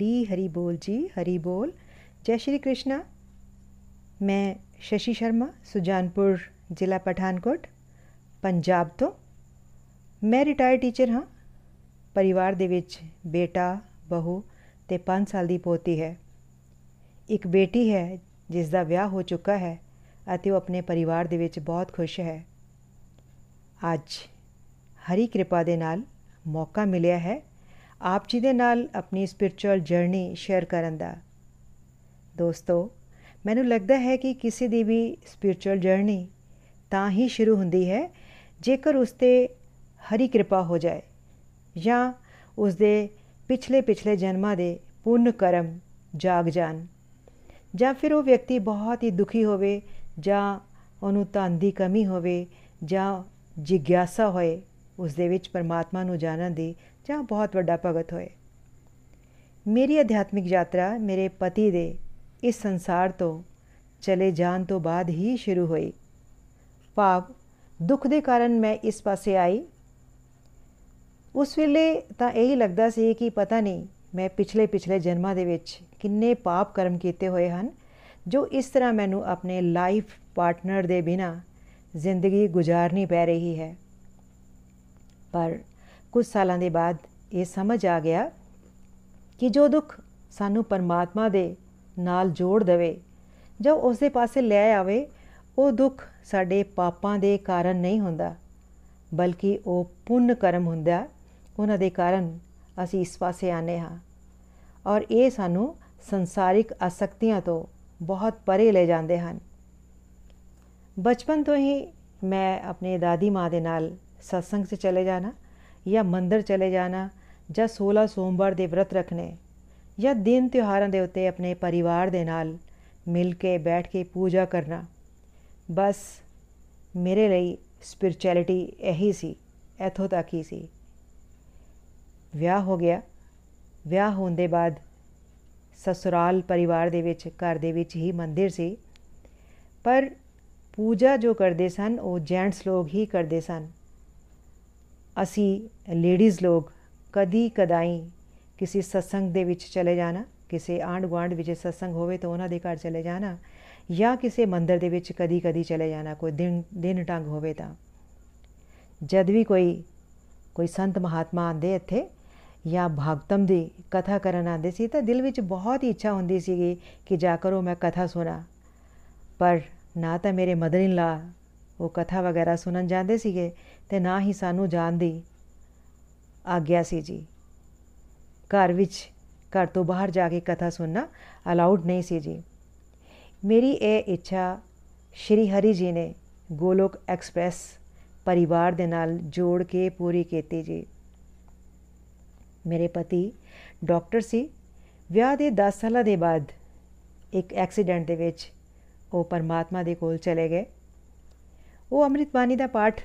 ਹਰੀ ਹਰੀ ਬੋਲ ਜੀ, ਹਰੀ ਬੋਲ। ਜੈ ਸ਼੍ਰੀ ਕ੍ਰਿਸ਼ਨਾ। ਮੈਂ ਸ਼ਸ਼ੀ ਸ਼ਰਮਾ, ਸੁਜਾਨਪੁਰ, ਜ਼ਿਲ੍ਹਾ ਪਠਾਨਕੋਟ, ਪੰਜਾਬ ਤੋਂ। ਮੈਂ ਰਿਟਾਇਰਡ ਟੀਚਰ ਹਾਂ। ਪਰਿਵਾਰ ਦੇ ਵਿੱਚ ਬੇਟਾ, ਬਹੂ ਤੇ 5 ਸਾਲ ਦੀ ਪੋਤੀ ਹੈ। ਇੱਕ ਬੇਟੀ ਹੈ, ਜਿਸ ਦਾ ਵਿਆਹ ਹੋ ਚੁੱਕਾ ਹੈ ਅਤੇ ਉਹ ਆਪਣੇ ਪਰਿਵਾਰ ਦੇ ਵਿੱਚ ਬਹੁਤ ਖੁਸ਼ ਹੈ। ਅੱਜ ਹਰੀ ਕਿਰਪਾ ਦੇ ਨਾਲ ਮੌਕਾ ਮਿਲਿਆ ਹੈ। ਆਪ ਜੀ ਦੇ ਨਾਲ ਆਪਣੀ ਸਪਿਰਚੁਅਲ ਜਰਨੀ ਸ਼ੇਅਰ ਕਰਨ ਦਾ। ਦੋਸਤੋ, ਮੈਨੂੰ ਲੱਗਦਾ ਹੈ ਕਿ ਕਿਸੇ ਦੀ ਵੀ ਸਪਿਰਚੁਅਲ ਜਰਨੀ ਤਾਂ ਹੀ ਸ਼ੁਰੂ ਹੁੰਦੀ ਹੈ ਜੇਕਰ ਉਸ ਤੇ ਹਰੀ ਕਿਰਪਾ ਹੋ ਜਾਏ ਜਾਂ ਉਸ ਦੇ ਪਿਛਲੇ ਪਿਛਲੇ ਜਨਮਾਂ ਦੇ ਪੁੰਨ ਕਰਮ ਜਾਗ ਜਾਣ ਜਾਂ ਫਿਰ ਉਹ ਵਿਅਕਤੀ ਬਹੁਤ ਹੀ ਦੁਖੀ ਹੋਵੇ ਜਾਂ ਉਹਨੂੰ ਧਨ ਦੀ ਕਮੀ ਹੋਵੇ ਜਾਂ ਜਿਗਿਆਸਾ ਹੋਏ ਉਸ ਦੇ ਵਿੱਚ ਪਰਮਾਤਮਾ ਨੂੰ ਜਾਣਨ ਦੀ ਜਾਂ ਬਹੁਤ ਵੱਡਾ ਭਗਤ ਹੋਏ। ਮੇਰੀ ਅਧਿਆਤਮਿਕ ਯਾਤਰਾ ਮੇਰੇ ਪਤੀ ਦੇ ਇਸ ਸੰਸਾਰ ਤੋਂ ਚਲੇ ਜਾਣ ਤੋਂ ਬਾਅਦ ਹੀ ਸ਼ੁਰੂ ਹੋਈ। ਭਾਵ ਦੁੱਖ ਦੇ ਕਾਰਨ ਮੈਂ ਇਸ ਪਾਸੇ ਆਈ। ਉਸ ਵੇਲੇ ਤਾਂ ਇਹੀ ਲੱਗਦਾ ਸੀ ਕਿ ਪਤਾ ਨਹੀਂ ਮੈਂ ਪਿਛਲੇ ਪਿਛਲੇ ਜਨਮਾਂ ਦੇ ਵਿੱਚ ਕਿੰਨੇ ਪਾਪ ਕਰਮ ਕੀਤੇ ਹੋਏ ਹਨ, ਜੋ ਇਸ ਤਰ੍ਹਾਂ ਮੈਨੂੰ ਆਪਣੇ ਲਾਈਫ ਪਾਰਟਨਰ ਦੇ ਬਿਨਾ ਜ਼ਿੰਦਗੀ ਗੁਜ਼ਾਰਨੀ ਪੈ ਰਹੀ ਹੈ। ਪਰ ਕੁਝ ਸਾਲਾਂ ਦੇ ਬਾਅਦ ਇਹ ਸਮਝ ਆ ਗਿਆ ਕਿ ਜੋ ਦੁੱਖ ਸਾਨੂੰ ਪਰਮਾਤਮਾ ਦੇ ਨਾਲ ਜੋੜ ਦੇਵੇ ਜਾਂ ਉਸ ਦੇ ਪਾਸੇ ਲੈ ਆਵੇ, ਉਹ ਦੁੱਖ ਸਾਡੇ ਪਾਪਾਂ ਦੇ ਕਾਰਨ ਨਹੀਂ ਹੁੰਦਾ, ਬਲਕਿ ਉਹ ਪੁੰਨ ਕਰਮ ਹੁੰਦਾ, ਉਹਨਾਂ ਦੇ ਕਾਰਨ ਅਸੀਂ ਇਸ ਪਾਸੇ ਆਨੇ ਹਾਂ। ਔਰ ਇਹ ਸਾਨੂੰ ਸੰਸਾਰਿਕ ਆਸਕਤੀਆਂ ਤੋਂ ਬਹੁਤ ਪਰੇ ਲੈ ਜਾਂਦੇ ਹਨ। ਬਚਪਨ ਤੋਂ ਹੀ ਮੈਂ ਆਪਣੇ ਦਾਦੀ ਮਾਂ ਦੇ ਨਾਲ ਸਤਸੰਗ 'ਚ ਚਲੇ ਜਾਣਾ ਜਾਂ ਮੰਦਰ ਚਲੇ ਜਾਣਾ ਜਾਂ 16 ਸੋਮਵਾਰ ਦੇ ਵਰਤ ਰੱਖਣੇ ਜਾਂ ਦਿਨ ਤਿਉਹਾਰਾਂ ਦੇ ਉੱਤੇ ਆਪਣੇ ਪਰਿਵਾਰ ਦੇ ਨਾਲ ਮਿਲ ਕੇ ਬੈਠ ਕੇ ਪੂਜਾ ਕਰਨਾ। ਬਸ ਮੇਰੇ ਲਈ ਸਪਿਰਚੁਅਲਿਟੀ ਇਹੀ ਸੀ, ਇਥੋਂ ਤੱਕ ਹੀ ਸੀ। ਵਿਆਹ ਹੋ ਗਿਆ। ਵਿਆਹ ਹੋਣ ਦੇ ਬਾਅਦ ਸਸੁਰਾਲ ਪਰਿਵਾਰ ਦੇ ਵਿੱਚ, ਘਰ ਦੇ ਵਿੱਚ ਹੀ ਮੰਦਿਰ ਸੀ। ਪਰ ਪੂਜਾ ਜੋ ਕਰਦੇ ਸਨ, ਉਹ ਜੈਂਟਸ ਲੋਕ ਹੀ ਕਰਦੇ ਸਨ। ਅਸੀਂ ਲੇਡੀਜ਼ ਲੋਕ ਕਦੀ ਕਦਾਈ ਕਿਸੇ ਸਤਸੰਗ ਦੇ ਵਿੱਚ ਚਲੇ ਜਾਣਾ, ਕਿਸੇ ਆਂਡ ਗਵਾਂਡ ਵਿੱਚ ਸਤਸੰਗ ਹੋਵੇ ਤਾਂ ਉਹਨਾਂ ਦੇ ਘਰ ਚਲੇ ਜਾਣਾ ਜਾਂ ਕਿਸੇ ਮੰਦਰ ਦੇ ਵਿੱਚ ਕਦੀ ਕਦੀ ਚਲੇ ਜਾਣਾ, ਕੋਈ ਦਿਨ ਦਿਨ ਟੰਗ ਹੋਵੇ ਤਾਂ। ਜਦ ਵੀ ਕੋਈ ਕੋਈ ਸੰਤ ਮਹਾਤਮਾ ਆਂਦੇ ਇੱਥੇ ਜਾਂ ਭਾਗਤਮ ਦੀ ਕਥਾ ਕਰਨ ਆਂਦੇ ਸੀ ਤਾਂ ਦਿਲ ਵਿੱਚ ਬਹੁਤ ਹੀ ਇੱਛਾ ਹੁੰਦੀ ਸੀਗੀ ਕਿ ਜਾ ਕਰੋ ਮੈਂ ਕਥਾ ਸੁਣਾ। ਪਰ ਨਾ ਤਾਂ ਮੇਰੇ ਮਦਰ ਇਨ ਲਾ ਉਹ ਕਥਾ ਵਗੈਰਾ ਸੁਣਨ ਜਾਂਦੇ ਸੀਗੇ ਤੇ ਨਾ ਹੀ ਸਾਨੂੰ ਜਾਣ ਦੀ ਆਗਿਆ ਸੀ ਜੀ। ਘਰ ਵਿੱਚ, ਘਰ ਤੋਂ ਬਾਹਰ ਜਾ ਕੇ ਕਥਾ ਸੁਣਨਾ ਅਲਾਉਡ ਨਹੀਂ ਸੀ ਜੀ। ਮੇਰੀ ਇਹ ਇੱਛਾ ਸ਼੍ਰੀ ਹਰੀ ਜੀ ਨੇ ਗੋਲੋਕ ਐਕਸਪ੍ਰੈਸ ਪਰਿਵਾਰ ਦੇ ਨਾਲ ਜੋੜ ਕੇ ਪੂਰੀ ਕੀਤੀ ਜੀ। ਮੇਰੇ ਪਤੀ ਡਾਕਟਰ ਸੀ। ਵਿਆਹ ਦੇ 10 ਸਾਲਾਂ ਦੇ ਬਾਅਦ ਇੱਕ ਐਕਸੀਡੈਂਟ ਦੇ ਵਿੱਚ ਉਹ ਪਰਮਾਤਮਾ ਦੇ ਕੋਲ ਚਲੇ ਗਏ। ਉਹ ਅੰਮ੍ਰਿਤ ਬਾਣੀ ਦਾ ਪਾਠ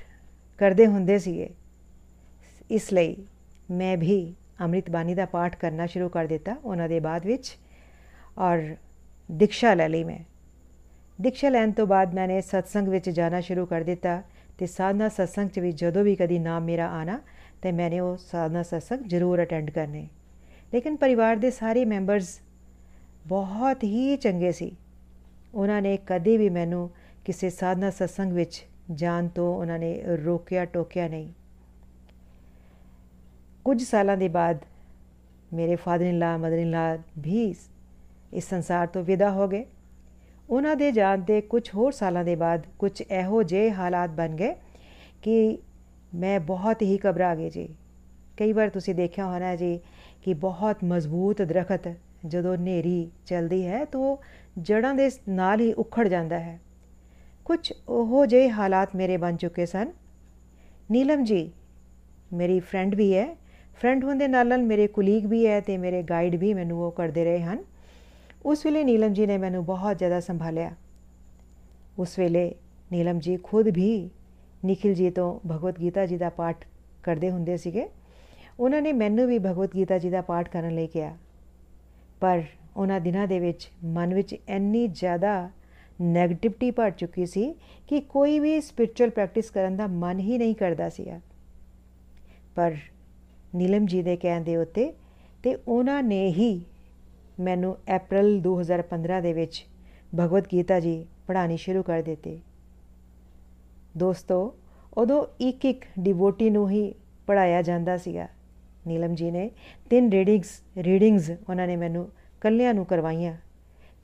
ਕਰਦੇ ਹੁੰਦੇ ਸੀਗੇ। ਇਸ ਲਈ ਮੈਂ ਵੀ ਅੰਮ੍ਰਿਤ ਬਾਣੀ ਦਾ ਪਾਠ ਕਰਨਾ ਸ਼ੁਰੂ ਕਰ ਦਿੱਤਾ ਉਹਨਾਂ ਦੇ ਬਾਅਦ ਵਿੱਚ ਔਰ ਦੀਕਸ਼ਾ ਲੈ ਲਈ ਮੈਂ। ਦੀਕਸ਼ਾ ਲੈਣ ਤੋਂ ਬਾਅਦ ਮੈਨੇ ਸਤਸੰਗ ਵਿੱਚ ਜਾਣਾ ਸ਼ੁਰੂ ਕਰ ਦਿੱਤਾ ਤੇ ਸਾਧਨਾ ਸਤਸੰਗ 'ਚ ਵੀ ਜਦੋਂ ਵੀ ਕਦੀ ਨਾਮ ਮੇਰਾ ਆਣਾ ਤੇ ਮੈਨੇ ਉਹ ਸਾਧਨਾ ਸਤਸੰਗ ਜ਼ਰੂਰ ਅਟੈਂਡ ਕਰਨੇ। ਲੇਕਿਨ ਪਰਿਵਾਰ ਦੇ ਸਾਰੇ ਮੈਂਬਰਸ ਬਹੁਤ ਹੀ ਚੰਗੇ ਸੀ। ਉਹਨਾਂ ਨੇ ਕਦੇ ਵੀ ਮੈਨੂੰ ਕਿਸੇ ਸਾਧਨਾ ਸਤਸੰਗ ਵਿੱਚ ਜਾਣ ਤੋਂ ਉਹਨਾਂ ਨੇ ਰੋਕਿਆ, ਟੋਕਿਆ ਨਹੀਂ। ਕੁਝ ਸਾਲਾਂ ਦੇ ਬਾਅਦ ਮੇਰੇ father in law mother in ਲਾ ਵੀ ਇਸ ਸੰਸਾਰ ਤੋਂ ਵਿਦਾ ਹੋ ਗਏ। ਉਹਨਾਂ ਦੇ ਜਾਣ ਦੇ ਕੁਝ ਹੋਰ ਸਾਲਾਂ ਦੇ ਬਾਅਦ ਕੁਝ ਇਹੋ ਜਿਹੇ ਹਾਲਾਤ ਬਣ ਗਏ ਕਿ ਮੈਂ ਬਹੁਤ ਹੀ ਘਬਰਾ ਗਈ ਜੀ। ਕਈ ਵਾਰ ਤੁਸੀਂ ਦੇਖਿਆ ਹੋਣਾ ਜੀ ਕਿ ਬਹੁਤ ਮਜ਼ਬੂਤ ਦਰਖਤ ਜਦੋਂ ਨੇਰੀ ਚਲਦੀ ਹੈ ਤਾਂ ਜੜਾਂ ਦੇ ਨਾਲ ਹੀ ਉਖੜ ਜਾਂਦਾ ਹੈ। ਕੁਝ ਉਹ ਜਿਹੇ ਹਾਲਾਤ ਮੇਰੇ ਬਣ ਚੁੱਕੇ ਸਨ। ਨੀਲਮ ਜੀ, ਮੇਰੀ ਫਰੈਂਡ ਵੀ ਹੈ। ਫਰੈਂਡ ਹੋਣ ਦੇ ਨਾਲ ਨਾਲ ਮੇਰੇ ਕੁਲੀਗ ਵੀ ਹੈ ਤੇ ਮੇਰੇ ਗਾਈਡ ਵੀ ਮੈਨੂੰ ਉਹ ਕਰਦੇ ਰਹੇ ਹਨ। ਉਸ ਵੇਲੇ ਨੀਲਮ ਜੀ ਨੇ ਮੈਨੂੰ ਬਹੁਤ ਜ਼ਿਆਦਾ ਸੰਭਾਲਿਆ। ਉਸ ਵੇਲੇ ਨੀਲਮ ਜੀ ਖੁਦ ਵੀ ਨikhil ਜੀ ਤੋਂ ਭਗਵਤ ਗੀਤਾ ਜੀ ਦਾ ਪਾਠ ਕਰਦੇ ਹੁੰਦੇ ਸੀਗੇ। ਉਹਨਾਂ ਨੇ ਮੈਨੂੰ ਵੀ ਭਗਵਤ ਗੀਤਾ ਜੀ ਦਾ ਪਾਠ ਕਰਨ ਲਈ ਕਿਹਾ। ਪਰ ਉਹਨਾਂ ਦਿਨਾਂ ਦੇ ਵਿੱਚ ਮਨ ਵਿੱਚ ਇੰਨੀ ਜ਼ਿਆਦਾ 네ਗੇਟਿਵਿਟੀ ਭਰ ਚੁੱਕੀ ਸੀ ਕਿ ਕੋਈ ਵੀ ਸਪਿਰਚੁਅਲ ਪ੍ਰੈਕਟਿਸ ਕਰਨ ਦਾ ਮਨ ਹੀ ਨਹੀਂ ਕਰਦਾ ਸੀ ਪਰ ਨੀਲਮ ਜੀ ਦੇ ਕਹਿਣ ਦੇ ਉੱਤੇ ਤੇ ਉਹਨਾਂ ਨੇ ਹੀ ਮੈਨੂੰ April 2015 ਦੇ ਵਿੱਚ ਭਗਵਤ ਗੀਤਾ ਜੀ ਪੜ੍ਹਾਣੀ ਸ਼ੁਰੂ ਕਰ ਦਿੱਤੀ। ਦੋਸਤੋ, ਉਦੋਂ ਇੱਕ ਇੱਕ ਡਿਵੋਟੀ ਨੂੰ ਹੀ ਪੜਾਇਆ ਜਾਂਦਾ ਸੀਗਾ। ਨੀਲਮ ਜੀ ਨੇ ਤਿੰਨ ਰੀਡਿੰਗਸ ਰੀਡਿੰਗਸ ਉਹਨਾਂ ਨੇ ਮੈਨੂੰ ਕੱਲਿਆਂ ਨੂੰ ਕਰਵਾਈਆਂ।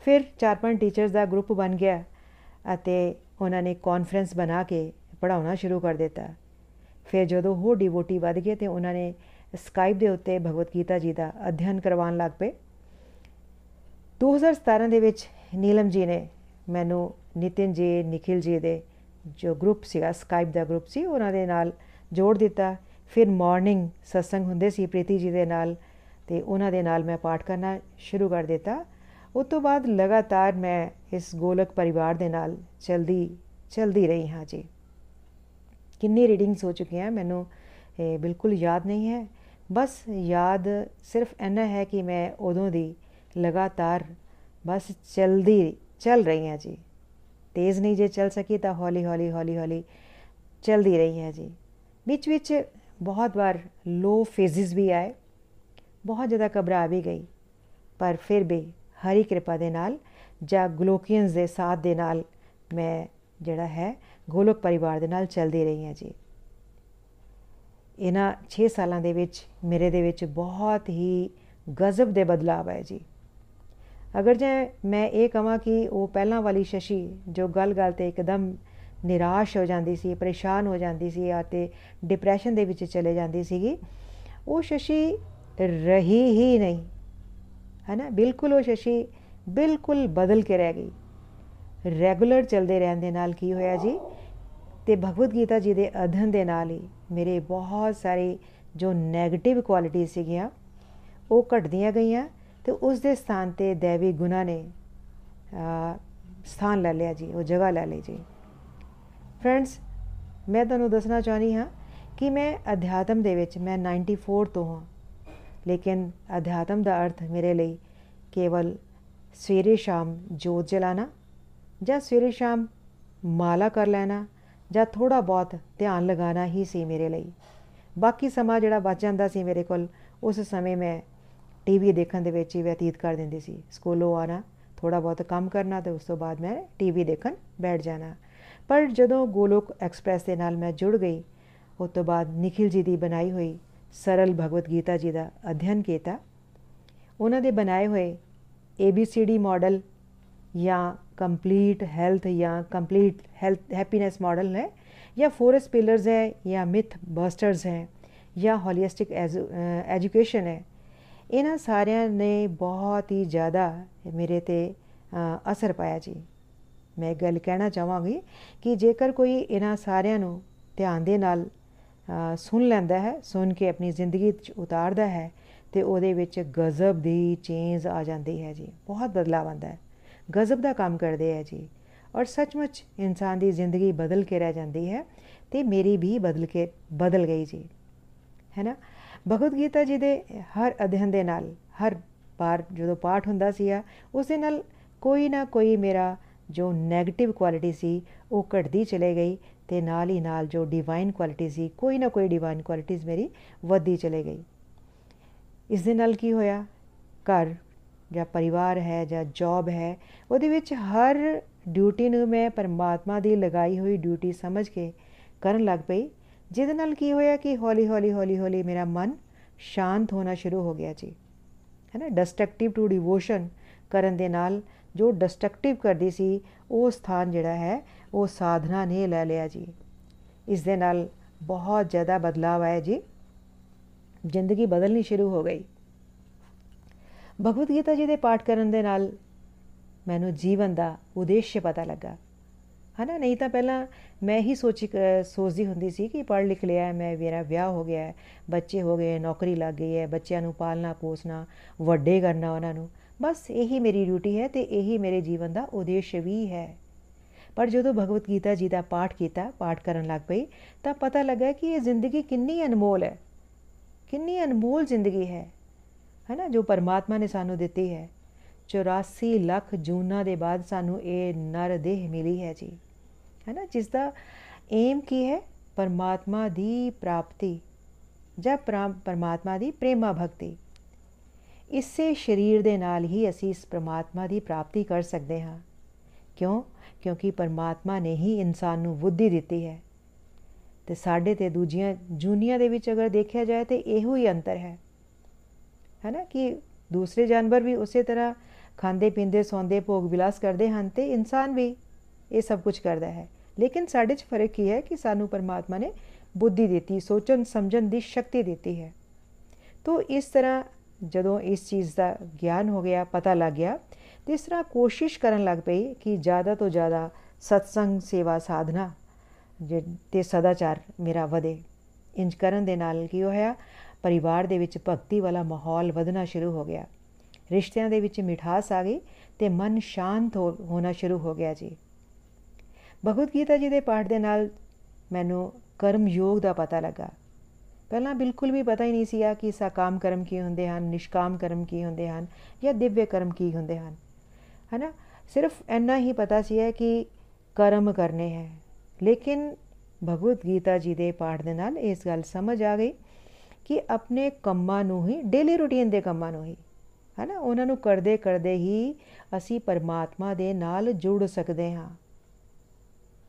ਫਿਰ ਚਾਰ ਪੰਜ ਟੀਚਰਸ ਦਾ ਗਰੁੱਪ ਬਣ ਗਿਆ ਅਤੇ ਉਹਨਾਂ ਨੇ ਕਾਨਫਰੰਸ ਬਣਾ ਕੇ ਪੜਾਉਣਾ ਸ਼ੁਰੂ ਕਰ ਦਿੱਤਾ। ਫਿਰ ਜਦੋਂ ਉਹ ਡਿਵੋਟੀ ਵਧ ਗਏ ਤੇ ਉਹਨਾਂ ਨੇ ਸਕਾਈਪ ਦੇ ਉੱਤੇ ਭਗਵਤ ਗੀਤਾ ਜੀ ਦਾ ਅਧਿਐਨ ਕਰਵਾਉਣ ਲੱਗ ਪਏ। 2017 ਦੇ ਵਿੱਚ ਨੀਲਮ ਜੀ ਨੇ ਮੈਨੂੰ ਨਿਤਿਨ ਜੀ, ਨikhil ਜੀ ਦੇ ਜੋ ਗਰੁੱਪ ਸੀਗਾ ਸਕਾਈਪ ਦਾ ਗਰੁੱਪ ਸੀ, ਉਹਨਾਂ ਦੇ ਨਾਲ ਜੋੜ ਦਿੱਤਾ। ਫਿਰ ਮਾਰਨਿੰਗ ਸਤਸੰਗ ਹੁੰਦੇ ਸੀ, ਪ੍ਰੀਤੀ ਜੀ ਦੇ ਨਾਲ ਤੇ ਉਹਨਾਂ ਦੇ ਨਾਲ ਮੈਂ ਪਾਠ ਕਰਨਾ ਸ਼ੁਰੂ ਕਰ ਦਿੱਤਾ। ਉਸ ਤੋਂ ਬਾਅਦ ਲਗਾਤਾਰ ਮੈਂ ਇਸ ਗੋਲਕ ਪਰਿਵਾਰ ਦੇ ਨਾਲ ਚਲਦੀ ਚਲਦੀ ਰਹੀ ਹਾਂ ਜੀ। ਕਿੰਨੀ ਰੀਡਿੰਗਸ ਹੋ ਚੁੱਕੀਆਂ ਮੈਨੂੰ ਬਿਲਕੁਲ ਯਾਦ ਨਹੀਂ ਹੈ। ਬਸ ਯਾਦ ਸਿਰਫ ਇੰਨਾ ਹੈ ਕਿ ਮੈਂ ਉਦੋਂ ਦੀ ਲਗਾਤਾਰ ਬਸ ਚਲਦੀ, ਚੱਲ ਰਹੀ ਹਾਂ ਜੀ। ਤੇਜ਼ ਨਹੀਂ ਜੇ ਚੱਲ ਸਕੀ ਤਾਂ ਹੌਲੀ ਹੌਲੀ ਹੌਲੀ ਹੌਲੀ ਚਲਦੀ ਰਹੀ ਹੈ ਜੀ। ਵਿੱਚ ਵਿੱਚ ਬਹੁਤ ਵਾਰ ਲੋ ਫੇਜ਼ਸ ਵੀ ਆਏ, ਬਹੁਤ ਜ਼ਿਆਦਾ ਘਬਰਾ ਵੀ ਗਈ, ਪਰ ਫਿਰ ਵੀ ਹਰੀ ਕਿਰਪਾ ਦੇ ਨਾਲ ਜਾਂ ਗਲੋਕੀਅਨਸ ਦੇ ਸਾਥ ਦੇ ਨਾਲ ਮੈਂ ਜਿਹੜਾ ਹੈ ਗੋਲਕ ਪਰਿਵਾਰ ਦੇ ਨਾਲ ਚੱਲਦੀ ਰਹੀ ਹਾਂ ਜੀ। ਇਹਨਾਂ 6 ਸਾਲਾਂ ਦੇ ਵਿੱਚ ਮੇਰੇ ਦੇ ਵਿੱਚ ਬਹੁਤ ਹੀ ਗਜ਼ਬ ਦੇ ਬਦਲਾਅ ਆਏ ਜੀ। ਅਗਰ ਜੇ ਮੈਂ ਇਹ ਕਹਾਂ ਕਿ ਉਹ ਪਹਿਲਾਂ ਵਾਲੀ ਸ਼ਸ਼ੀ ਜੋ ਗੱਲ-ਗੱਲ ਤੇ ਇੱਕਦਮ ਨਿਰਾਸ਼ ਹੋ ਜਾਂਦੀ ਸੀ, ਪਰੇਸ਼ਾਨ ਹੋ ਜਾਂਦੀ ਸੀ ਅਤੇ ਡਿਪਰੈਸ਼ਨ ਦੇ ਵਿੱਚ ਚਲੇ ਜਾਂਦੀ ਸੀਗੀ, ਉਹ ਸ਼ਸ਼ੀ ਰਹੀ ਹੀ ਨਹੀਂ। ਹੈ ਨਾ? ਬਿਲਕੁਲ ਉਹ ਸ਼ਸ਼ੀ ਬਿਲਕੁਲ ਬਦਲ ਕੇ ਰਹਿ ਗਈ। ਰੈਗੂਲਰ ਚੱਲਦੇ ਰਹਿਣ ਦੇ ਨਾਲ ਕੀ ਹੋਇਆ ਜੀ? ਤੇ ਭਗਵਦ ਗੀਤਾ ਜੀ ਦੇ ਅਧਿਨ ਦੇ ਨਾਲ ਹੀ ਮੇਰੇ ਬਹੁਤ ਸਾਰੇ ਜੋ 네ਗੇਟਿਵ ਕੁਆਲਿਟੀ ਸੀਗੀਆਂ, ਉਹ ਘਟਦੀਆਂ ਗਈਆਂ ਤੇ ਉਸ ਦੇ ਸਥਾਨ ਤੇ ਦੇਵੀ ਗੁਣਾ ਨੇ ਸਥਾਨ ਲੈ ਲਿਆ ਜੀ, ਉਹ ਜਗ੍ਹਾ ਲੈ ਲਈ ਜੀ। ਫਰੈਂਡਸ ਮੈਂ ਤੁਹਾਨੂੰ ਦੱਸਣਾ ਚਾਹਨੀ ਹਾਂ ਕਿ ਮੈਂ ਅਧਿਆਤਮ ਦੇ ਵਿੱਚ ਮੈਂ 94 ਤੋਂ ਹਾਂ। ਲੇਕਿਨ ਅਧਿਆਤਮ ਦਾ ਅਰਥ ਮੇਰੇ ਲਈ ਕੇਵਲ ਸਵੇਰੇ ਸ਼ਾਮ ਜੋਤ ਜਲਾਣਾ ਜਾਂ ਸਵੇਰੇ ਸ਼ਾਮ ਮਾਲਾ ਕਰ ਲੈਣਾ ਜਾਂ ਥੋੜਾ ਬਹੁਤ ਧਿਆਨ ਲਗਾਣਾ ਹੀ ਸੀ ਮੇਰੇ ਲਈ ਬਾਕੀ ਸਮਾਂ ਜਿਹੜਾ ਬਚ ਜਾਂਦਾ ਸੀ ਮੇਰੇ ਕੋਲ ਉਸ ਸਮੇਂ ਮੈਂ ਟੀਵੀ ਦੇਖਣ ਦੇ ਵਿੱਚ ਹੀ ਬਤੀਤ ਕਰ ਦਿੰਦੀ ਸੀ ਸਕੂਲੋਂ ਆਣਾ ਥੋੜਾ ਬਹੁਤ ਕੰਮ ਕਰਨਾ ਤੇ ਉਸ ਤੋਂ ਬਾਅਦ ਮੈਂ ਟੀਵੀ ਦੇਖਣ ਬੈਠ ਜਾਣਾ ਪਰ ਜਦੋਂ ਗੋਲੋਕ ਐਕਸਪ੍ਰੈਸ ਦੇ ਨਾਲ ਮੈਂ ਜੁੜ ਗਈ ਉਸ ਤੋਂ ਬਾਅਦ ਨikhil ਜੀ ਦੀ ਬਣਾਈ ਹੋਈ ਸਰਲ ਭਗਵਤ ਗੀਤਾ ਜੀ ਦਾ ਅਧਿਐਨ ਕੀਤਾ। ਉਹਨਾਂ ਦੇ ਬਣਾਏ ਹੋਏ ABCD ਮਾਡਲ ਜਾਂ ਕੰਪਲੀਟ ਹੈਲਥ ਜਾਂ ਕੰਪਲੀਟ ਹੈਲਥ ਹੈਪੀਨੈਸ ਮਾਡਲ ਹੈ ਜਾਂ ਫੋਰਸ ਪਿਲਰਸ ਹੈ ਜਾਂ ਮਿਥ ਬਸਟਰਸ ਹੈ ਜਾਂ ਹੋਲਿਸਟਿਕ ਐਜੂਕੇਸ਼ਨ ਹੈ। ਇਹਨਾਂ ਸਾਰਿਆਂ ਨੇ ਬਹੁਤ ਹੀ ਜ਼ਿਆਦਾ ਮੇਰੇ ਤੇ ਅਸਰ ਪਾਇਆ ਜੀ। ਮੈਂ ਗੱਲ ਕਹਿਣਾ ਚਾਹਾਂਗੀ ਕਿ ਜੇਕਰ ਕੋਈ ਇਹਨਾਂ ਸਾਰਿਆਂ ਨੂੰ ਧਿਆਨ ਦੇ ਨਾਲ ਸੁਣ ਲੈਂਦਾ ਹੈ, ਸੁਣ ਕੇ ਆਪਣੀ ਜ਼ਿੰਦਗੀ ਵਿੱਚ ਉਤਾਰਦਾ ਹੈ ਤੇ ਉਹਦੇ ਵਿੱਚ ਗਜ਼ਬ ਦੀ ਚੇਂਜ ਆ ਜਾਂਦੀ ਹੈ ਜੀ। ਬਹੁਤ ਬਦਲਾਅ ਆਉਂਦਾ ਹੈ। ਗਜ਼ਬ ਦਾ ਕੰਮ ਕਰਦੇ ਹੈ ਜੀ। ਔਰ ਸੱਚਮੁੱਚ ਇਨਸਾਨ ਦੀ ਜ਼ਿੰਦਗੀ ਬਦਲ ਕੇ ਰਹਿ ਜਾਂਦੀ ਹੈ ਤੇ ਮੇਰੀ ਵੀ ਬਦਲ ਕੇ, ਬਦਲ ਗਈ ਜੀ। ਹੈ ਨਾ? ਭਗਵਦ ਗੀਤਾ ਜੀ ਦੇ ਹਰ ਅਧਿਐਨ ਦੇ ਨਾਲ, ਹਰ ਵਾਰ ਜਦੋਂ ਪਾਠ ਹੁੰਦਾ ਸੀ ਆ ਉਸ ਦੇ ਨਾਲ ਕੋਈ ਨਾ ਕੋਈ ਮੇਰਾ ਜੋ 네ਗੇਟਿਵ ਕੁਆਲਿਟੀ ਸੀ, ਉਹ ਘਟਦੀ ਚਲੇ ਗਈ ਤੇ ਨਾਲ ਹੀ ਨਾਲ ਜੋ ਡਿਵਾਈਨ ਕੁਆਲਿਟੀ ਸੀ, ਕੋਈ ਨਾ ਕੋਈ ਡਿਵਾਈਨ ਕੁਆਲਿਟੀਜ਼ ਮੇਰੀ ਵਧਦੀ ਚਲੇ ਗਈ। ਇਸ ਦੇ ਨਾਲ ਕੀ ਹੋਇਆ? ਘਰ ਜਾਂ ਪਰਿਵਾਰ ਹੈ ਜਾਂ ਜੌਬ ਹੈ, ਉਹਦੇ ਵਿੱਚ ਹਰ ਡਿਊਟੀ ਨੂੰ ਮੈਂ ਪਰਮਾਤਮਾ ਦੀ ਲਗਾਈ ਹੋਈ ਡਿਊਟੀ ਸਮਝ ਕੇ ਕਰਨ ਲੱਗ ਪਈ, ਜਿਹਦੇ ਨਾਲ ਕੀ ਹੋਇਆ ਕਿ ਹੌਲੀ ਹੌਲੀ ਹੌਲੀ ਹੌਲੀ ਮੇਰਾ ਮਨ ਸ਼ਾਂਤ ਹੋਣਾ ਸ਼ੁਰੂ ਹੋ ਗਿਆ ਜੀ। ਹੈ ਨਾ ਡਿਸਟਰਕਟਿਵ ਟੂ ਡਿਵੋਸ਼ਨ ਕਰਨ ਦੇ ਨਾਲ ਜੋ ਡਿਸਟਰਕਟਿਵ ਕਰਦੀ ਸੀ, ਉਹ ਸਥਾਨ ਜਿਹੜਾ ਹੈ ਉਹ ਸਾਧਨਾ ਨੇ ਲੈ ਲਿਆ ਜੀ। ਇਸ ਦੇ ਨਾਲ ਬਹੁਤ ਜ਼ਿਆਦਾ ਬਦਲਾਅ ਆਇਆ ਜੀ। ਜ਼ਿੰਦਗੀ ਬਦਲਣੀ ਸ਼ੁਰੂ ਹੋ ਗਈ। ਭਗਵਦ ਗੀਤਾ ਜੀ ਦੇ ਪਾਠ ਕਰਨ ਦੇ ਨਾਲ ਮੈਨੂੰ ਜੀਵਨ ਦਾ ਉਦੇਸ਼ ਪਤਾ ਲੱਗਾ। ਹਨਾ, ਨਹੀਂ ਤਾਂ ਪਹਿਲਾਂ ਮੈਂ ਹੀ ਸੋਚੀ ਸੋਚਦੀ ਹੁੰਦੀ ਸੀ ਕਿ ਪੜ੍ਹ ਲਿਖ ਲਿਆ, ਮੈਂ ਮੇਰਾ ਵਿਆਹ ਹੋ ਗਿਆ ਹੈ ਬੱਚੇ ਹੋ ਗਏ, ਨੌਕਰੀ ਲੱਗ ਗਈ ਹੈ, ਬੱਚਿਆਂ ਨੂੰ ਪਾਲਣਾ, ਪੋਸਣਾ, ਵੱਡੇ ਕਰਨਾ ਉਹਨਾਂ ਨੂੰ। ਬਸ ਇਹੀ ਮੇਰੀ ਡਿਊਟੀ ਹੈ ਤੇ ਇਹੀ ਮੇਰੇ ਜੀਵਨ ਦਾ ਉਦੇਸ਼ ਵੀ ਹੈ। ਪਰ ਜਦੋਂ ਭਗਵਤ ਗੀਤਾ ਜੀ ਦਾ ਪਾਠ ਕੀਤਾ, ਪਾਠ ਕਰਨ ਲੱਗ ਪਈ ਤਾਂ ਪਤਾ ਲੱਗਾ ਕਿ ਇਹ ਜ਼ਿੰਦਗੀ ਕਿੰਨੀ ਅਨਮੋਲ ਹੈ। ਕਿੰਨੀ ਅਨਮੋਲ ਜ਼ਿੰਦਗੀ ਹੈ। ਹੈਨਾ, ਜੋ ਪਰਮਾਤਮਾ ਨੇ ਸਾਨੂੰ ਦਿੱਤੀ ਹੈ। 84 ਲੱਖ ਜੂਨਾਂ ਦੇ ਬਾਅਦ ਸਾਨੂੰ ਇਹ ਨਰ ਦੇਹ ਮਿਲੀ ਹੈ ਜੀ। ਹੈਨਾ, ਜਿਸ ਦਾ ਏਮ ਕੀ ਹੈ? ਪਰਮਾਤਮਾ ਦੀ ਪ੍ਰਾਪਤੀ ਜਾਂ ਪਰਮਾਤਮਾ ਦੀ ਪ੍ਰੇਮਾ ਭਗਤੀ। ਇਸੇ ਸਰੀਰ ਦੇ ਨਾਲ ਹੀ ਅਸੀਂ ਇਸ ਪ੍ਰਮਾਤਮਾ ਦੀ ਪ੍ਰਾਪਤੀ ਕਰ ਸਕਦੇ ਹਾਂ। ਕਿਉਂ? ਕਿਉਂਕਿ ਪਰਮਾਤਮਾ ਨੇ ਹੀ ਇਨਸਾਨ ਨੂੰ ਬੁੱਧੀ ਦਿੱਤੀ ਹੈ। ਤੇ ਸਾਡੇ ਤੇ ਦੂਜੀਆਂ ਜੂਨੀਆਂ ਦੇ ਵਿੱਚ ਅਗਰ ਦੇਖਿਆ ਜਾਏ ਤੇ ਇਹੋ ਹੀ ਅੰਤਰ ਹੈ। ਹੈਨਾ ਕਿ ਦੂਸਰੇ ਜਾਨਵਰ ਵੀ ਉਸੇ ਤਰ੍ਹਾਂ ਖਾਂਦੇ, ਪੀਂਦੇ, ਸੌਂਦੇ, ਭੋਗ ਵਿਲਾਸ ਕਰਦੇ ਹਨ ਤੇ ਇਨਸਾਨ ਵੀ ਇਹ ਸਭ ਕੁਝ ਕਰਦਾ ਹੈ। ਲੇਕਿਨ ਸਾਡੇ 'ਚ ਫ਼ਰਕ ਕੀ ਹੈ ਕਿ ਸਾਨੂੰ ਪਰਮਾਤਮਾ ਨੇ ਬੁੱਧੀ ਦਿੱਤੀ, ਸੋਚਣ, ਸਮਝਣ ਦੀ ਸ਼ਕਤੀ ਦਿੱਤੀ ਹੈ। ਤੋਂ ਇਸ ਤਰ੍ਹਾਂ ਜਦੋਂ ਇਸ ਚੀਜ਼ ਦਾ ਗਿਆਨ ਹੋ ਗਿਆ, ਪਤਾ ਲੱਗ ਗਿਆ ਤੇ ਇਸ ਤਰ੍ਹਾਂ ਕੋਸ਼ਿਸ਼ ਕਰਨ ਲੱਗ ਪਈ ਕਿ ਜ਼ਿਆਦਾ ਤੋਂ ਜ਼ਿਆਦਾ ਸਤਸੰਗ ਸੇਵਾ ਸਾਧਨਾ ਤੇ ਸਦਾਚਾਰ ਮੇਰਾ ਵਧੇ। ਇੰਜ ਕਰਨ ਦੇ ਨਾਲ ਕੀ ਹੋਇਆ? ਪਰਿਵਾਰ ਦੇ ਵਿੱਚ ਭਗਤੀ ਵਾਲਾ ਮਾਹੌਲ ਵਧਣਾ ਸ਼ੁਰੂ ਹੋ ਗਿਆ। ਰਿਸ਼ਤਿਆਂ ਦੇ ਵਿੱਚ ਮਿਠਾਸ ਆ ਗਈ ਤੇ ਮਨ ਸ਼ਾਂਤ ਹੋਣਾ ਸ਼ੁਰੂ ਹੋ ਗਿਆ ਜੀ। ਭਗਵਦ ਗੀਤਾ ਜੀ ਦੇ ਪਾਠ ਦੇ ਨਾਲ ਮੈਨੂੰ ਕਰਮ ਯੋਗ ਦਾ ਪਤਾ ਲੱਗਾ। ਪਹਿਲਾਂ ਬਿਲਕੁਲ ਵੀ ਪਤਾ ਹੀ ਨਹੀਂ ਸੀਗਾ ਕਿ ਸਕਾਮ ਕਰਮ ਕੀ ਹੁੰਦੇ ਹਨ, ਨਿਸ਼ਕਾਮ ਕਰਮ ਕੀ ਹੁੰਦੇ ਹਨ ਜਾਂ ਦਿਵਯ ਕਰਮ ਕੀ ਹੁੰਦੇ ਹਨ। ਹੈਨਾ ਸਿਰਫ ਇੰਨਾ ਹੀ ਪਤਾ ਸੀ ਹੈ ਕਿ ਕਰਮ ਕਰਨੇ ਹੈ ਲੇਕਿਨ ਭਗਵਦ ਗੀਤਾ ਜੀ ਦੇ ਪਾਠ ਦੇ ਨਾਲ ਇਸ ਗੱਲ ਸਮਝ ਆ ਗਈ ਕਿ ਆਪਣੇ ਕੰਮਾਂ ਨੂੰ ਹੀ ਡੇਲੀ ਰੁਟੀਨ ਦੇ ਕੰਮਾਂ ਨੂੰ ਹੀ ਹੈਨਾ ਉਹਨਾਂ ਨੂੰ ਕਰਦੇ ਕਰਦੇ ਹੀ ਅਸੀਂ ਪਰਮਾਤਮਾ ਦੇ ਨਾਲ ਜੁੜ ਸਕਦੇ ਹਾਂ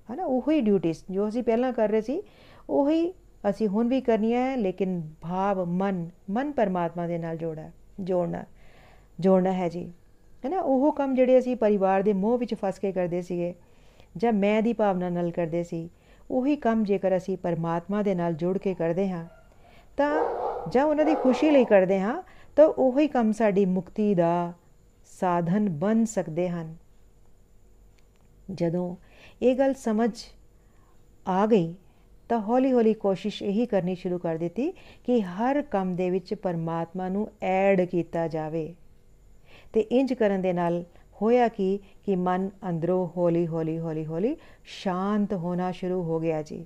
ਹੈਨਾ ਉਹੀ ਡਿਊਟੀਆਂ ਜੋ ਅਸੀਂ ਪਹਿਲਾਂ ਕਰ ਰਹੇ ਸੀ ਉਹੀ ਅਸੀਂ ਹੁਣ ਵੀ ਕਰਨੀਆਂ ਹੈ ਲੇਕਿਨ ਭਾਵ ਮਨ ਮਨ ਪਰਮਾਤਮਾ ਦੇ ਨਾਲ ਜੋੜਾ ਜੋੜਨਾ ਜੋੜਨਾ ਹੈ ਜੀ ਹੈਨਾ ਉਹ ਕੰਮ ਜਿਹੜੇ ਅਸੀਂ ਪਰਿਵਾਰ ਦੇ ਮੋਹ ਵਿੱਚ ਫਸ ਕੇ ਕਰਦੇ ਸੀਗੇ ਜਾਂ ਮੈਂ ਦੀ ਭਾਵਨਾ ਨਾਲ ਕਰਦੇ ਸੀ, ਉਹੀ ਕੰਮ ਜੇਕਰ ਅਸੀਂ ਪਰਮਾਤਮਾ ਦੇ ਨਾਲ ਜੁੜ ਕੇ ਕਰਦੇ ਹਾਂ, ਤਾਂ ਜਾਂ ਉਹਨਾਂ ਦੀ ਖੁਸ਼ੀ ਲਈ ਕਰਦੇ ਹਾਂ, ਤਾਂ ਉਹੀ ਕੰਮ ਸਾਡੀ ਮੁਕਤੀ ਦਾ ਸਾਧਨ ਬਣ ਸਕਦੇ ਹਨ। ਜਦੋਂ ਇਹ ਗੱਲ ਸਮਝ ਆ ਗਈ, ਤਾਂ ਹੌਲੀ-ਹੌਲੀ ਕੋਸ਼ਿਸ਼ ਇਹੀ ਕਰਨੀ ਸ਼ੁਰੂ ਕਰ ਦਿੱਤੀ ਕਿ ਹਰ ਕੰਮ ਦੇ ਵਿੱਚ ਪਰਮਾਤਮਾ ਨੂੰ ਐਡ ਕੀਤਾ ਜਾਵੇ। ਤੇ ਇੰਜ ਕਰਨ ਦੇ ਨਾਲ ਹੋਇਆ ਕਿ ਕਿ ਮਨ ਅੰਦਰੋਂ ਹੌਲੀ-ਹੌਲੀ ਹੌਲੀ-ਹੌਲੀ ਸ਼ਾਂਤ ਹੋਣਾ ਸ਼ੁਰੂ ਹੋ ਗਿਆ ਜੀ।